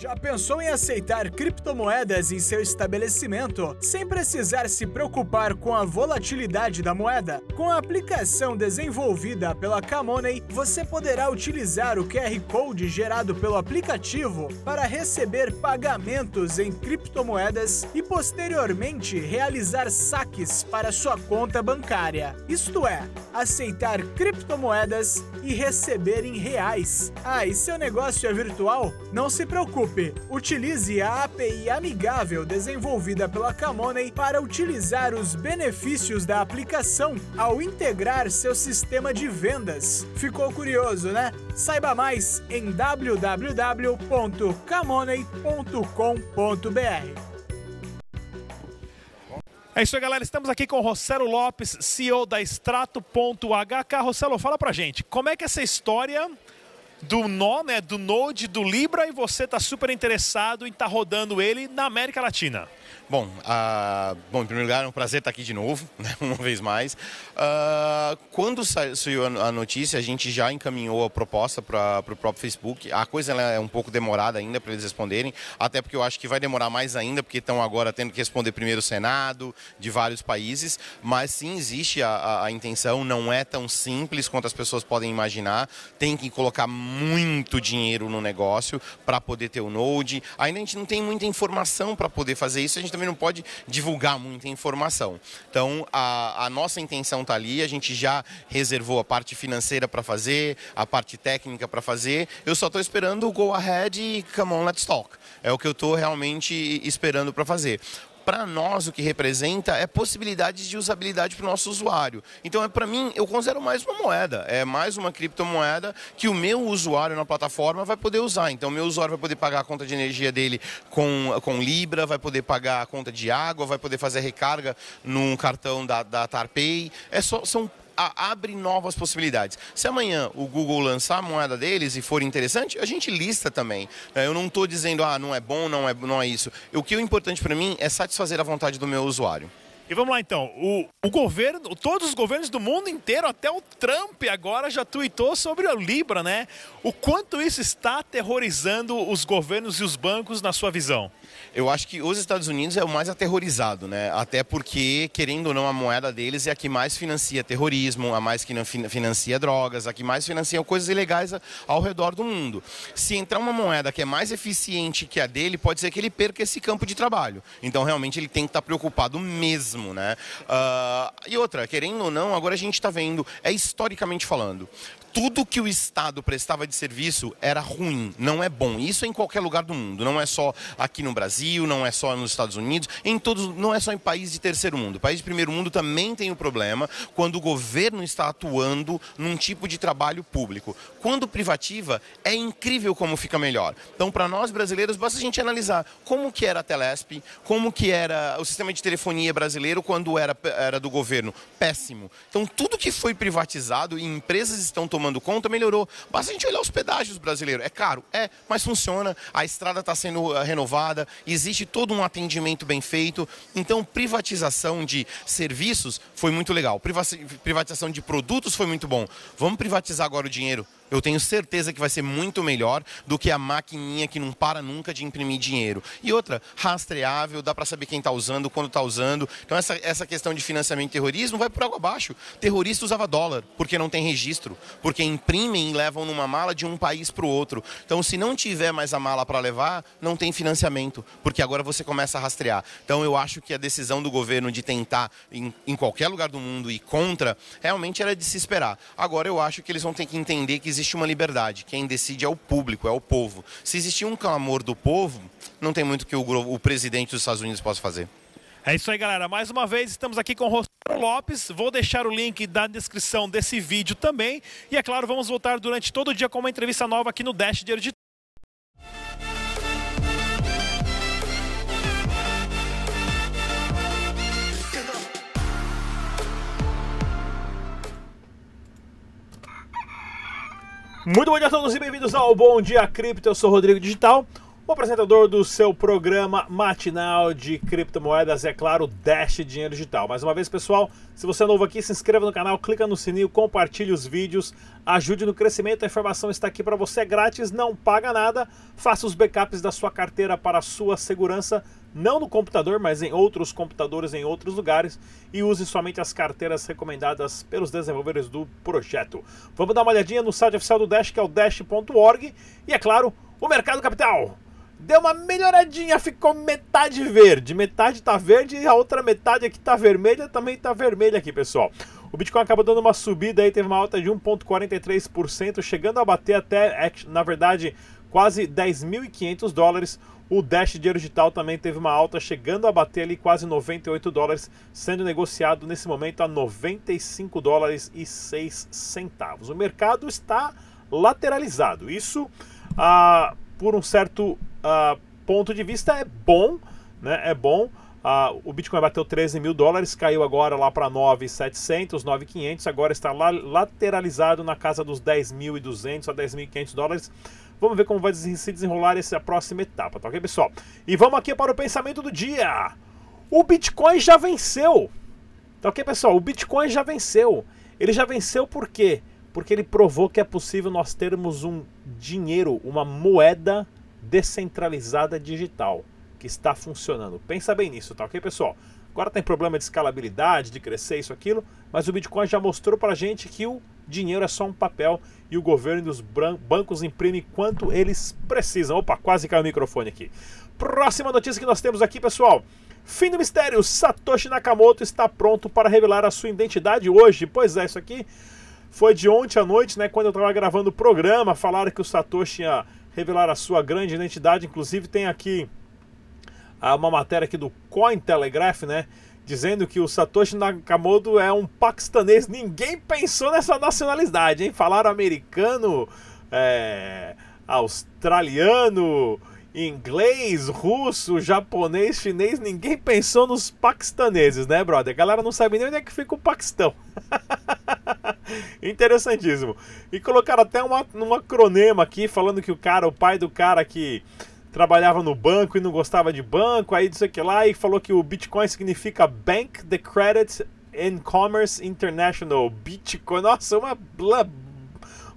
Já pensou em aceitar criptomoedas em seu estabelecimento sem precisar se preocupar com a volatilidade da moeda? Com a aplicação desenvolvida pela Camoney, você poderá utilizar o QR Code gerado pelo aplicativo para receber pagamentos em criptomoedas e posteriormente realizar saques para sua conta bancária. Isto é, aceitar criptomoedas e receber em reais. Ah, e seu negócio é virtual? Não se preocupe utilize a API amigável desenvolvida pela Camoney para utilizar os benefícios da aplicação ao integrar seu sistema de vendas. Ficou curioso, né? Saiba mais em www.camoney.com.br. É isso aí, galera. Estamos aqui com o Rossello Lopes, CEO da Extrato.hk. Rossello, fala pra gente, como é que essa história do nó, né, do Node, do Libra e você está super interessado em estar tá rodando ele na América Latina. Bom, uh, bom, em primeiro lugar, é um prazer estar aqui de novo, né, uma vez mais. Uh, quando saiu a notícia, a gente já encaminhou a proposta para o próprio Facebook. A coisa é um pouco demorada ainda para eles responderem, até porque eu acho que vai demorar mais ainda, porque estão agora tendo que responder primeiro o Senado, de vários países. Mas sim, existe a, a, a intenção, não é tão simples quanto as pessoas podem imaginar. Tem que colocar muito dinheiro no negócio para poder ter o Node. Ainda a gente não tem muita informação para poder fazer isso, a gente também não pode divulgar muita informação. Então, a, a nossa intenção está ali, a gente já reservou a parte financeira para fazer, a parte técnica para fazer. Eu só estou esperando o go ahead e come on, let's talk. É o que eu estou realmente esperando para fazer para nós o que representa é possibilidades de usabilidade para o nosso usuário. Então, é para mim, eu considero mais uma moeda, é mais uma criptomoeda que o meu usuário na plataforma vai poder usar. Então, o meu usuário vai poder pagar a conta de energia dele com, com Libra, vai poder pagar a conta de água, vai poder fazer recarga num cartão da, da Tarpay. É só, são abre novas possibilidades. Se amanhã o Google lançar a moeda deles e for interessante, a gente lista também. É, eu não estou dizendo, ah, não é bom, não é, não é isso. O que é importante para mim é satisfazer a vontade do meu usuário. E vamos lá então, o, o, governo, todos os governos do mundo inteiro, até o Trump agora já tweetou sobre o Libra, né? O quanto isso está aterrorizando os governos e os bancos na sua visão? Eu acho que os Estados Unidos é o mais aterrorizado, né? Até porque, querendo ou não, a moeda deles é a que mais financia terrorismo, a mais que financia drogas, a que mais financia coisas ilegais ao redor do mundo. Se entrar uma moeda que é mais eficiente que a dele, pode ser que ele perca esse campo de trabalho. Então, realmente, ele tem que estar preocupado mesmo, né? Uh, e outra, querendo ou não, agora a gente está vendo, é historicamente falando, tudo que o Estado prestava de serviço era ruim, não é bom. Isso é em qualquer lugar do mundo, não é só aqui no Brasil, não é só nos Estados Unidos, em todos, não é só em países de terceiro mundo. Países de primeiro mundo também tem o problema quando o governo está atuando num tipo de trabalho público. Quando privativa, é incrível como fica melhor. Então, para nós brasileiros, basta a gente analisar como que era a Telesp, como que era o sistema de telefonia brasileiro quando era, era do governo. Péssimo. Então, tudo que foi privatizado e empresas estão tomando tomando conta, melhorou. Basta a gente olhar os pedágios brasileiros. É caro? É, mas funciona. A estrada está sendo eh, renovada, existe todo um atendimento bem feito. Então, privatização de serviços foi muito legal. Privatização de produtos foi muito bom. Vamos privatizar agora o dinheiro eu tenho certeza que vai ser muito melhor do que a maquininha que não para nunca de imprimir dinheiro. E outra, rastreável, dá para saber quem está usando, quando está usando. Então essa, essa questão de financiamento e terrorismo vai por água abaixo. Terrorista usava dólar, porque não tem registro, porque imprimem e levam numa mala de um país para o outro. Então se não tiver mais a mala para levar, não tem financiamento, porque agora você começa a rastrear. Então eu acho que a decisão do governo de tentar em, em qualquer lugar do mundo ir contra, realmente era de se esperar. Agora eu acho que eles vão ter que entender que existe uma liberdade. Quem decide é o público, é o povo. Se existir um clamor do povo, não tem muito que o, o presidente dos Estados Unidos possa fazer. É isso aí, galera. Mais uma vez, estamos aqui com o Rosero Lopes. Vou deixar o link da descrição desse vídeo também. E, é claro, vamos voltar durante todo o dia com uma entrevista nova aqui no Dash Dinheiro Digital. Muito bom dia a todos e bem-vindos ao Bom Dia Cripto. Eu sou Rodrigo Digital. O apresentador do seu programa matinal de criptomoedas é, claro, Dash Dinheiro Digital. Mais uma vez, pessoal, se você é novo aqui, se inscreva no canal, clica no sininho, compartilhe os vídeos, ajude no crescimento. A informação está aqui para você, é grátis, não paga nada. Faça os backups da sua carteira para a sua segurança, não no computador, mas em outros computadores em outros lugares. E use somente as carteiras recomendadas pelos desenvolvedores do projeto. Vamos dar uma olhadinha no site oficial do Dash, que é o dash.org. E, é claro, o Mercado Capital deu uma melhoradinha, ficou metade verde. Metade tá verde e a outra metade aqui tá vermelha, também tá vermelha aqui, pessoal. O Bitcoin acabou dando uma subida aí, teve uma alta de 1,43%, chegando a bater até, na verdade, quase 10.500 dólares. O Dash Dinheiro Digital também teve uma alta, chegando a bater ali quase 98 dólares, sendo negociado nesse momento a 95 dólares e 6 centavos. O mercado está lateralizado. Isso, ah, por um certo uh, ponto de vista é bom, né? É bom. Uh, o Bitcoin bateu 13 mil dólares, caiu agora lá para 9,700, 9,500, agora está lá, lateralizado na casa dos 10.200 a 10.500 dólares. Vamos ver como vai se desenrolar essa próxima etapa, tá ok, pessoal? E vamos aqui para o pensamento do dia. O Bitcoin já venceu. Tá ok, pessoal? O Bitcoin já venceu. Ele já venceu por quê? Porque ele provou que é possível nós termos um dinheiro, uma moeda descentralizada digital que está funcionando. Pensa bem nisso, tá ok, pessoal? Agora tem problema de escalabilidade, de crescer, isso, aquilo, mas o Bitcoin já mostrou para gente que o dinheiro é só um papel e o governo e os bancos imprimem quanto eles precisam. Opa, quase caiu o microfone aqui. Próxima notícia que nós temos aqui, pessoal. Fim do mistério: Satoshi Nakamoto está pronto para revelar a sua identidade hoje. Pois é, isso aqui foi de ontem à noite, né? Quando eu estava gravando o programa, falaram que o Satoshi ia revelar a sua grande identidade. Inclusive tem aqui ah, uma matéria aqui do Cointelegraph, né? Dizendo que o Satoshi Nakamoto é um paquistanês. Ninguém pensou nessa nacionalidade, hein? Falaram americano, é, australiano, inglês, russo, japonês, chinês. Ninguém pensou nos paquistaneses, né, brother? A galera não sabe nem onde é que fica o Paquistão. Interessantíssimo. E colocaram até uma, um acronema aqui, falando que o cara, o pai do cara que trabalhava no banco e não gostava de banco, aí disse que lá e falou que o Bitcoin significa Bank the Credit and Commerce International. Bitcoin, nossa, uma,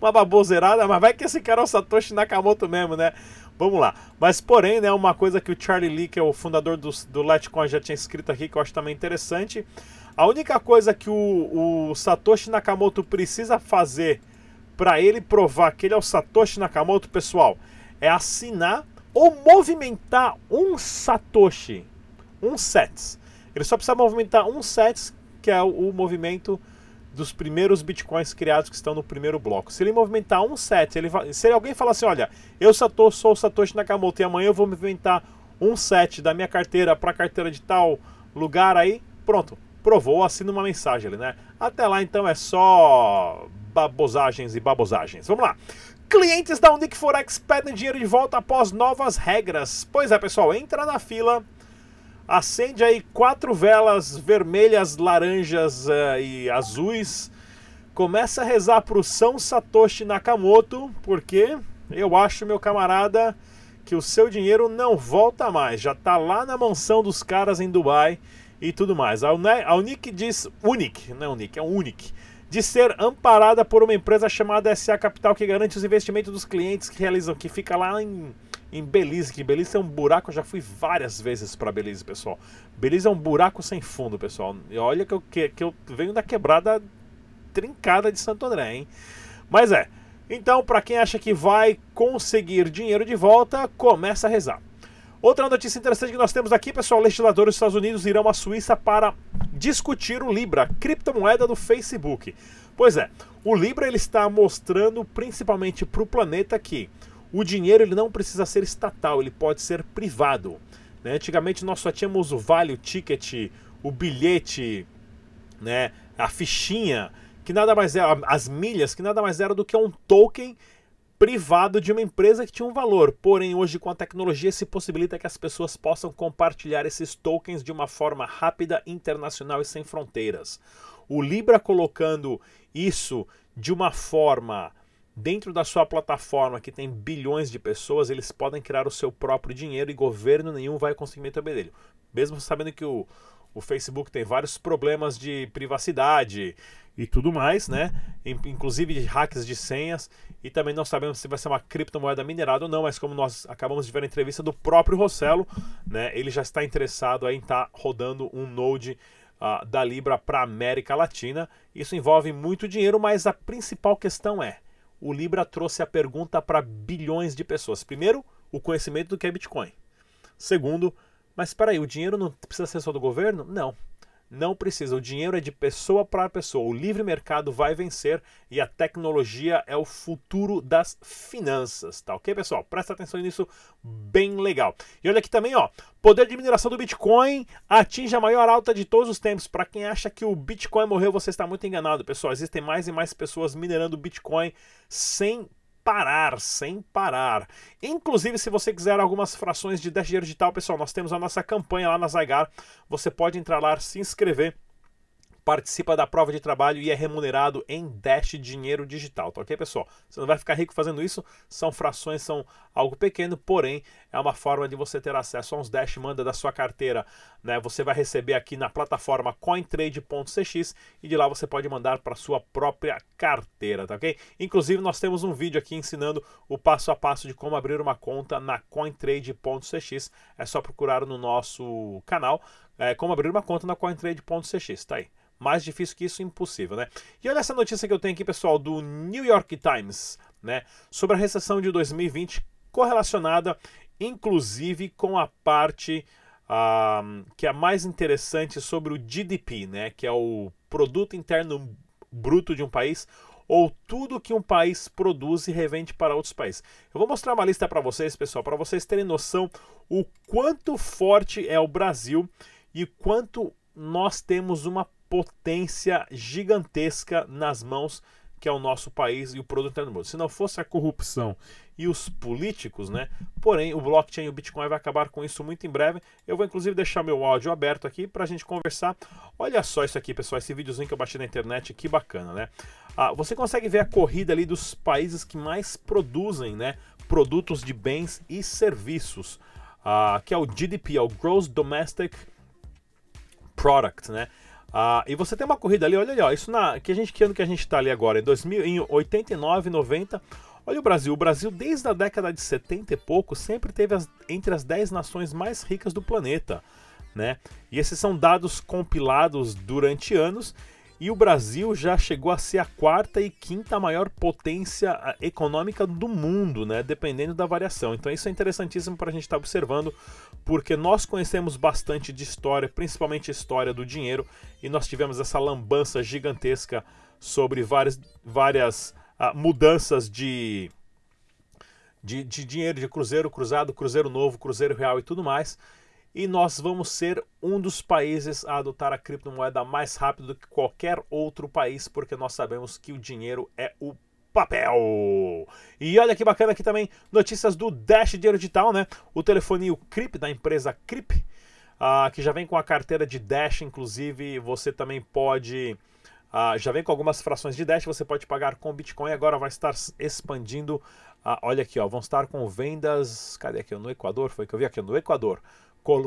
uma baboseirada, mas vai que esse cara é o Satoshi Nakamoto mesmo, né? Vamos lá. Mas, porém, né, uma coisa que o Charlie Lee, que é o fundador do, do Litecoin, já tinha escrito aqui, que eu acho também interessante, a única coisa que o, o Satoshi Nakamoto precisa fazer para ele provar que ele é o Satoshi Nakamoto, pessoal, é assinar ou movimentar um Satoshi, um sets. Ele só precisa movimentar um sets, que é o, o movimento dos primeiros bitcoins criados que estão no primeiro bloco. Se ele movimentar um set, ele, se alguém falar assim, olha, eu sou o Satoshi Nakamoto e amanhã eu vou movimentar um set da minha carteira para a carteira de tal lugar aí, pronto provou, assina uma mensagem ali, né? Até lá então é só babosagens e babosagens. Vamos lá. Clientes da Unique Forex pedem dinheiro de volta após novas regras. Pois é, pessoal, entra na fila, acende aí quatro velas vermelhas, laranjas uh, e azuis. Começa a rezar pro São Satoshi Nakamoto, porque eu acho, meu camarada, que o seu dinheiro não volta mais. Já tá lá na mansão dos caras em Dubai e tudo mais. A, Unic diz, Unic, não é Unic, é Unic, de ser amparada por uma empresa chamada SA Capital que garante os investimentos dos clientes que realizam, que fica lá em, em Belize, que Belize é um buraco, eu já fui várias vezes para Belize, pessoal. Belize é um buraco sem fundo, pessoal. E olha que eu, que, que eu venho da quebrada trincada de Santo André, hein? Mas é. Então, para quem acha que vai conseguir dinheiro de volta, começa a rezar. Outra notícia interessante que nós temos aqui, pessoal: legisladores dos Estados Unidos irão à Suíça para discutir o Libra, criptomoeda do Facebook. Pois é, o Libra ele está mostrando principalmente para o planeta que o dinheiro ele não precisa ser estatal, ele pode ser privado. Né? Antigamente nós só tínhamos o vale, o ticket, o bilhete, né? a fichinha, que nada mais era, as milhas, que nada mais era do que um token privado de uma empresa que tinha um valor. Porém, hoje com a tecnologia se possibilita que as pessoas possam compartilhar esses tokens de uma forma rápida, internacional e sem fronteiras. O Libra colocando isso de uma forma dentro da sua plataforma que tem bilhões de pessoas, eles podem criar o seu próprio dinheiro e governo nenhum vai conseguir meter o dele. Mesmo sabendo que o, o Facebook tem vários problemas de privacidade e tudo mais, né? Inclusive de hacks de senhas. E também não sabemos se vai ser uma criptomoeda minerada ou não, mas como nós acabamos de ver a entrevista do próprio Rossello, né? Ele já está interessado em estar tá rodando um node uh, da Libra para América Latina. Isso envolve muito dinheiro, mas a principal questão é: o Libra trouxe a pergunta para bilhões de pessoas. Primeiro, o conhecimento do que é Bitcoin. Segundo, mas espera aí, o dinheiro não precisa ser só do governo? Não. Não precisa. O dinheiro é de pessoa para pessoa. O livre mercado vai vencer e a tecnologia é o futuro das finanças, tá ok, pessoal? Presta atenção nisso, bem legal. E olha aqui também, ó. Poder de mineração do Bitcoin atinge a maior alta de todos os tempos. Para quem acha que o Bitcoin morreu, você está muito enganado, pessoal. Existem mais e mais pessoas minerando Bitcoin sem parar, sem parar. Inclusive, se você quiser algumas frações de Dash Dinheiro Digital, pessoal, nós temos a nossa campanha lá na Zygar. Você pode entrar lá, se inscrever participa da prova de trabalho e é remunerado em Dash dinheiro digital, tá ok, pessoal? Você não vai ficar rico fazendo isso, são frações, são algo pequeno, porém é uma forma de você ter acesso a uns Dash, manda da sua carteira, né? Você vai receber aqui na plataforma cointrade.cx e de lá você pode mandar para sua própria carteira, tá ok? Inclusive nós temos um vídeo aqui ensinando o passo a passo de como abrir uma conta na cointrade.cx, é só procurar no nosso canal, é, como abrir uma conta na cointrade.cx, tá aí. Mais difícil que isso, impossível, né? E olha essa notícia que eu tenho aqui, pessoal, do New York Times, né? Sobre a recessão de 2020, correlacionada, inclusive, com a parte uh, que é mais interessante sobre o GDP, né? Que é o Produto Interno Bruto de um país, ou tudo que um país produz e revende para outros países. Eu vou mostrar uma lista para vocês, pessoal, para vocês terem noção o quanto forte é o Brasil e quanto nós temos uma potência gigantesca nas mãos que é o nosso país e o produto interno mundo. Se não fosse a corrupção e os políticos, né? Porém, o blockchain e o Bitcoin vai acabar com isso muito em breve. Eu vou inclusive deixar meu áudio aberto aqui para a gente conversar. Olha só isso aqui, pessoal, esse videozinho que eu baixei na internet, que bacana, né? Ah, você consegue ver a corrida ali dos países que mais produzem, né? Produtos de bens e serviços, ah, que é o GDP, é o Gross Domestic Product, né? Ah, e você tem uma corrida ali, olha ali, ó, isso na que a gente que ano que a gente está ali agora, em 2000, em 89, 90. Olha o Brasil, o Brasil desde a década de 70 e pouco sempre teve as, entre as 10 nações mais ricas do planeta, né? E esses são dados compilados durante anos e o Brasil já chegou a ser a quarta e quinta maior potência ah, econômica do mundo, né? Dependendo da variação. Então isso é interessantíssimo para a gente estar tá observando, porque nós conhecemos bastante de história, principalmente história do dinheiro, e nós tivemos essa lambança gigantesca sobre várias, várias uh, mudanças de, de, de dinheiro, de cruzeiro, cruzado, cruzeiro novo, cruzeiro real e tudo mais e nós vamos ser um dos países a adotar a criptomoeda mais rápido do que qualquer outro país, porque nós sabemos que o dinheiro é o papel. E olha que bacana aqui também, notícias do Dash Dinheiro Digital, né? O telefoninho CRIP da empresa CRIP, uh, que já vem com a carteira de Dash, inclusive você também pode... Uh, já vem com algumas frações de Dash, você pode pagar com Bitcoin, agora vai estar expandindo. Uh, olha aqui, ó, vão estar com vendas. Cadê aqui? No Equador? Foi que eu vi aqui, no Equador.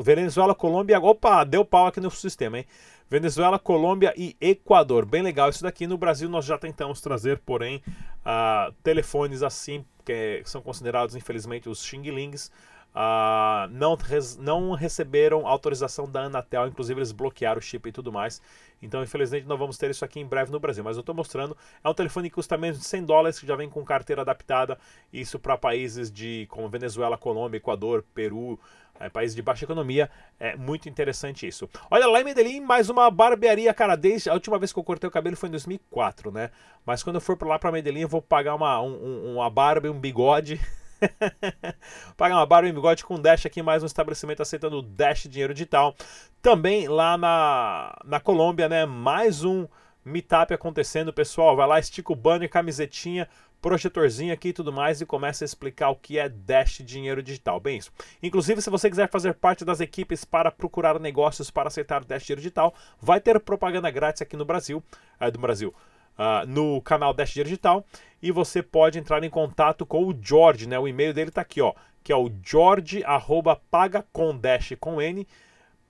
Venezuela, Colômbia. Opa, deu pau aqui no sistema, hein? Venezuela, Colômbia e Equador. Bem legal isso daqui. No Brasil nós já tentamos trazer, porém, uh, telefones assim, que são considerados, infelizmente, os xing-lings. Uh, não, não receberam autorização da Anatel, inclusive eles bloquearam o chip e tudo mais. Então, infelizmente, não vamos ter isso aqui em breve no Brasil. Mas eu estou mostrando. É um telefone que custa menos de 100 dólares, que já vem com carteira adaptada. Isso para países de como Venezuela, Colômbia, Equador, Peru, é, países de baixa economia. É muito interessante isso. Olha, lá em Medellín, mais uma barbearia, cara. Desde a última vez que eu cortei o cabelo foi em 2004, né? Mas quando eu for lá para Medellín, eu vou pagar uma, um, uma barba e um bigode. pagar uma barba e um bigode com Dash aqui, mais um estabelecimento aceitando Dash dinheiro digital. Também lá na, na Colômbia, né? Mais um meetup acontecendo, pessoal. Vai lá, estica o banner, camisetinha projetorzinho aqui e tudo mais e começa a explicar o que é Dash Dinheiro Digital. Bem, isso. Inclusive, se você quiser fazer parte das equipes para procurar negócios para aceitar Dash Dinheiro Digital, vai ter propaganda grátis aqui no Brasil, é, do Brasil, uh, no canal Dash Digital e você pode entrar em contato com o George, né? O e-mail dele está aqui, ó, que é o george@pagacomdash com n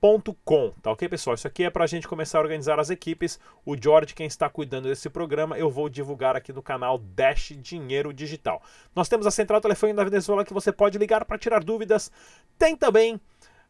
Com, tá ok, pessoal? Isso aqui é para a gente começar a organizar as equipes. O George, quem está cuidando desse programa, eu vou divulgar aqui no canal Dash Dinheiro Digital. Nós temos a central telefone da Venezuela que você pode ligar para tirar dúvidas. Tem também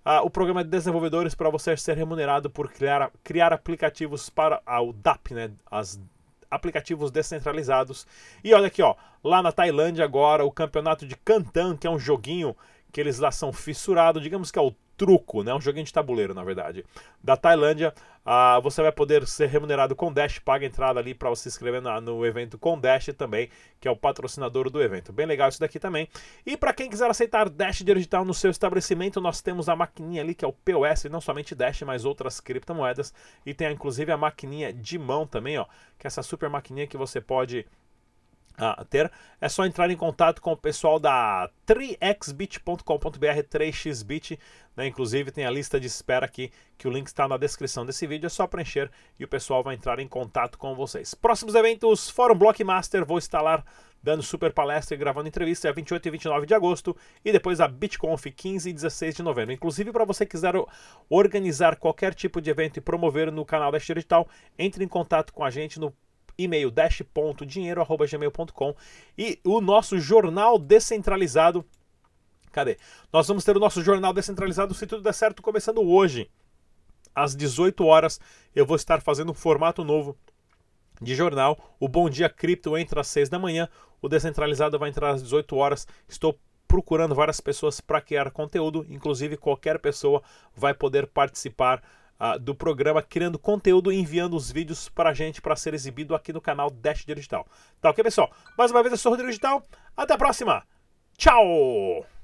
ah, o programa de desenvolvedores para você ser remunerado por criar, criar aplicativos para ah, o DAP, né? As aplicativos descentralizados. E olha aqui, ó, lá na Tailândia agora, o campeonato de Cantan, que é um joguinho que eles lá são fissurados, digamos que é o truco, né? Um joguinho de tabuleiro, na verdade. Da Tailândia, uh, você vai poder ser remunerado com Dash, paga entrada ali para você se inscrever na, no evento com Dash também, que é o patrocinador do evento. Bem legal isso daqui também. E para quem quiser aceitar Dash digital no seu estabelecimento, nós temos a maquininha ali que é o POS, não somente Dash, mas outras criptomoedas. E tem inclusive a maquininha de mão também, ó, que é essa super maquininha que você pode a ter, é só entrar em contato com o pessoal da 3xbit.com.br, 3xbit, né? inclusive tem a lista de espera aqui, que o link está na descrição desse vídeo, é só preencher e o pessoal vai entrar em contato com vocês. Próximos eventos, Fórum Blockmaster, vou instalar dando super palestra e gravando entrevista é 28 e 29 de agosto e depois a BitConf 15 e 16 de novembro. Inclusive, para você quiser organizar qualquer tipo de evento e promover no canal da Digital, entre em contato com a gente no e-mail dash.dinheiro.gmail.com e o nosso jornal descentralizado. Cadê? Nós vamos ter o nosso jornal descentralizado, se tudo der certo, começando hoje. Às 18 horas, eu vou estar fazendo um formato novo de jornal. O Bom Dia Cripto entra às 6 da manhã, o Descentralizado vai entrar às 18 horas. Estou procurando várias pessoas para criar conteúdo, inclusive qualquer pessoa vai poder participar uh, do programa, criando conteúdo e enviando os vídeos para a gente para ser exibido aqui no canal Dash Digital. Tá ok, pessoal? Mais uma vez eu sou o Rodrigo Digital. Até a próxima. Tchau!